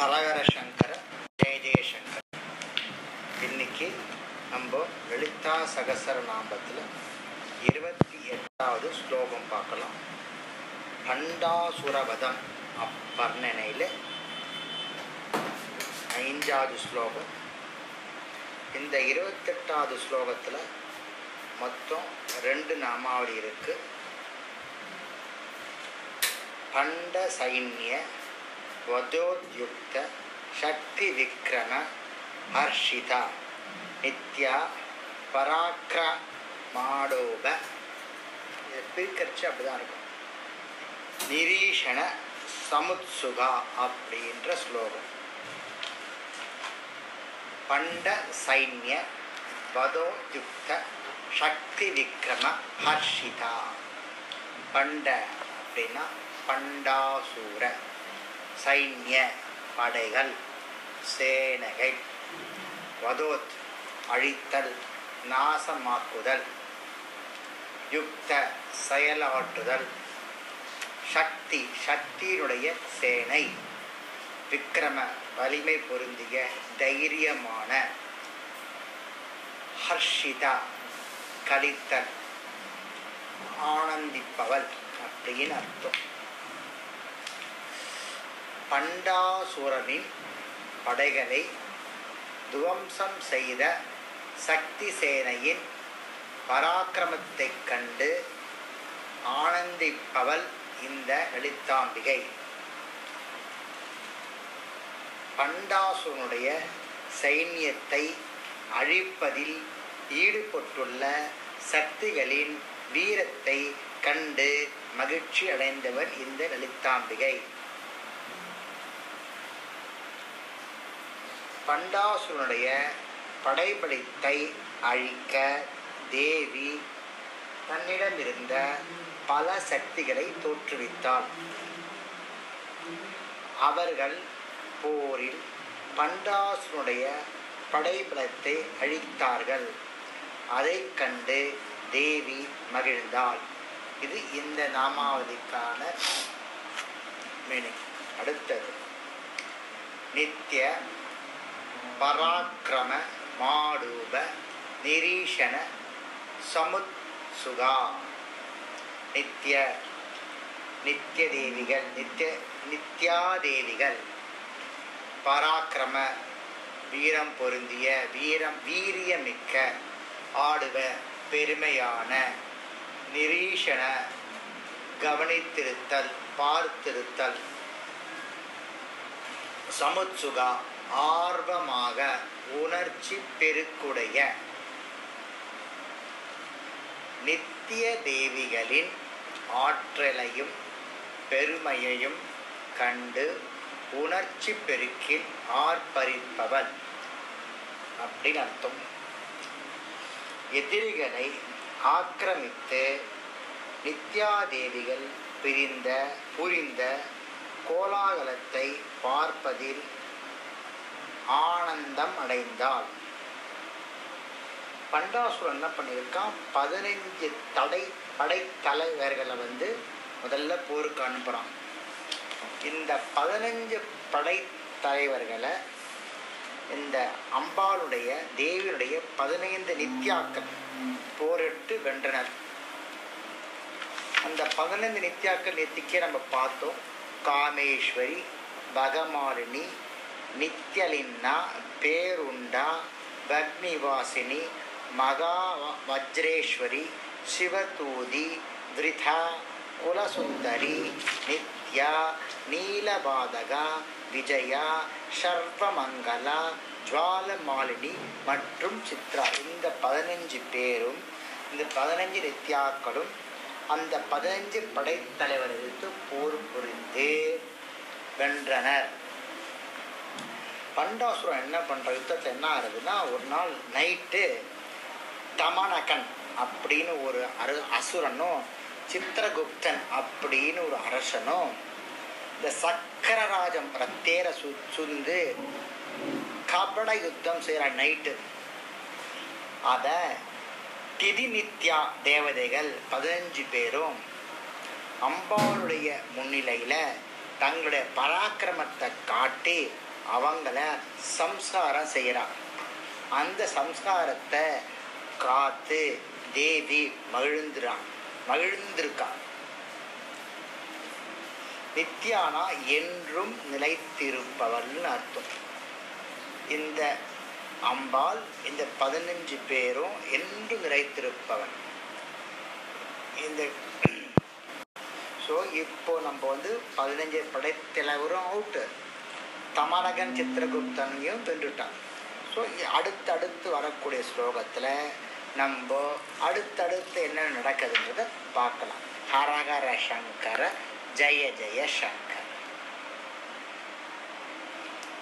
ஹரஹர சங்கர ஜெய ஜெயசங்கர் இன்னைக்கு நம்ம லலிதா சகசர நாமத்தில் இருபத்தி எட்டாவது ஸ்லோகம் பார்க்கலாம். பண்டாசுரவதம் அப்பர்ணனையில் ஐந்தாவது ஸ்லோகம். இந்த இருபத்தெட்டாவது ஸ்லோகத்தில் மொத்தம் ரெண்டு நாமாவளி இருக்கு. பண்ட சைன்ய வதோத்யுக்த சக்தி விக்ரம ஹர்ஷிதா நித்யா பராக்கிரமாடோப இதை பிரிக்கரிச்சு அப்படிதான் இருக்கும். நிரீஷண சமுத்சுகா அப்படின்ற ஸ்லோகம். பண்ட சைன்ய வதோத்யுக்த சக்தி விக்ரம ஹர்ஷிதா. பண்ட அப்படின்னா பண்டாசூர. சைன்ய படைகள் சேனகை வதோத் அழித்தல் நாசமாக்குதல் யுக்த செயலாற்றுதல் சக்தி சக்தியினுடைய சேனை விக்ரம வலிமை பொருந்திய தைரியமான ஹர்ஷிதா கலித்தல் ஆனந்திப்பவள் அப்படின்னு அர்த்தம். பண்டாசுரனின் படைகளை துவம்சம் செய்த சக்தி சேனையின் பராக்கிரமத்தைக் கண்டு ஆனந்திப்பவள் இந்த லலிதாம்பிகை பண்டாசுரனுடைய சைன்யத்தை அழிப்பதில் ஈடுபட்டுள்ள சக்திகளின் வீரத்தை கண்டு மகிழ்ச்சி அடைந்தவர் இந்த லலிதாம்பிகை பண்டாசுரனுடைய படைபலித்தை அழிக்க தேவி தன்னிடமிருந்த பல சக்திகளை தோற்றுவித்தாள். அவர்கள் போரில் பண்டாசுனுடைய படைபலத்தை அழித்தார்கள். அதை கண்டு தேவி மகிழ்ந்தாள். இது இந்த நாமாவதிக்கான மீனிங் அடுத்தது. நித்திய பராக்கிரம மாடூப நிரீஷண சமுத்சுகா. நித்திய நித்திய தேவிகள் நித்திய நித்யாதேவிகள். பராக்கிரம வீரம் பொருந்திய வீரம் வீரியமிக்க ஆடுவ பெருமையான நிரீஷண கவனித்திருத்தல் பார்த்திருத்தல். சமுத்சுகா. ஆர்வமாக உணர்ச்சி பெருக்குடைய நித்திய தேவிகளின் ஆற்றலையும் பெருமையையும் கண்டு உணர்ச்சி பெருக்கில் ஆர்ப்பரிப்பவன் அப்படின்னு அர்த்தம். எதிரிகளை ஆக்கிரமித்து நித்யாதேவிகள் பிரிந்த புரிந்த கோலாகலத்தை பார்ப்பதில் ஆனந்தம் அடைந்தாள். பண்டாசுரன் என்ன பண்ணியிருக்கான்? பதினைஞ்சு தடை படைத்தலைவர்களை வந்து முதல்ல போருக்கு அனுப்புகிறான் இந்த பதினஞ்சு படைத்தலைவர்களை இந்த அம்பாளுடைய தேவியுடைய பதினைந்து நித்யாக்கள் போரிட்டு வென்றனர். அந்த பதினைந்து நித்யாக்கள் நித்திக்கே நம்ம பார்த்தோம். காமேஸ்வரி பகமாலினி நித்யலின்னா பேருண்டா பக்னிவாசினி மகா வஜ்ரேஸ்வரி சிவதூதி விருதா குலசுந்தரி நித்யா நீலபாதகா விஜயா சர்வமங்கலா ஜுவாலமாலினி மற்றும் சித்ரா. இந்த பதினஞ்சு பேரும் இந்த பதினஞ்சு நித்யாக்களும் அந்த பதினஞ்சு படைத்தலைவர்களுக்கு போர் புரிந்து வென்றனர். பண்டாசுரம் என்ன பண்ணுற யுத்தத்தில் என்ன ஆகுதுன்னா ஒரு நாள் நைட்டு தமனகன் அப்படின்னு ஒரு அரு அசுரனும் சித்திரகுப்தன் அப்படின்னு ஒரு அரசனும் இந்த சக்கரராஜம் ரத்தேர சு சுந்து கபட யுத்தம் செய்கிற நைட்டு அதை திதி நித்யா தேவதைகள் பதினஞ்சு பேரும் அம்பாளுடைய முன்னிலையில் தங்களுடைய பராக்கிரமத்தை காட்டி அவங்கள சம்ஸ்காரம் செய்கிறான் அந்த சம்ஸ்காரத்தை காத்து தேவி மகிழ்ந்துறான் மகிழ்ந்திருக்கான் நித்யானா என்றும் நிலைத்திருப்பவள்னு அர்த்தம். இந்த அம்பாள் இந்த பதினஞ்சு பேரும் என்றும் நிறைத்திருப்பவன் இந்த ஸோ இப்போ நம்ம வந்து பதினஞ்சு படைத்தலைவரும் அவுட்டு தமரகன் சித்திரகுப்தனையும் வென்றுட்டான் ஸோ அடுத்தடுத்து வரக்கூடிய ஸ்லோகத்தில் நம்ம அடுத்தடுத்து என்ன நடக்குதுன்றதை பார்க்கலாம். ஹரஹர சங்கர ஜெய ஜெய சங்கர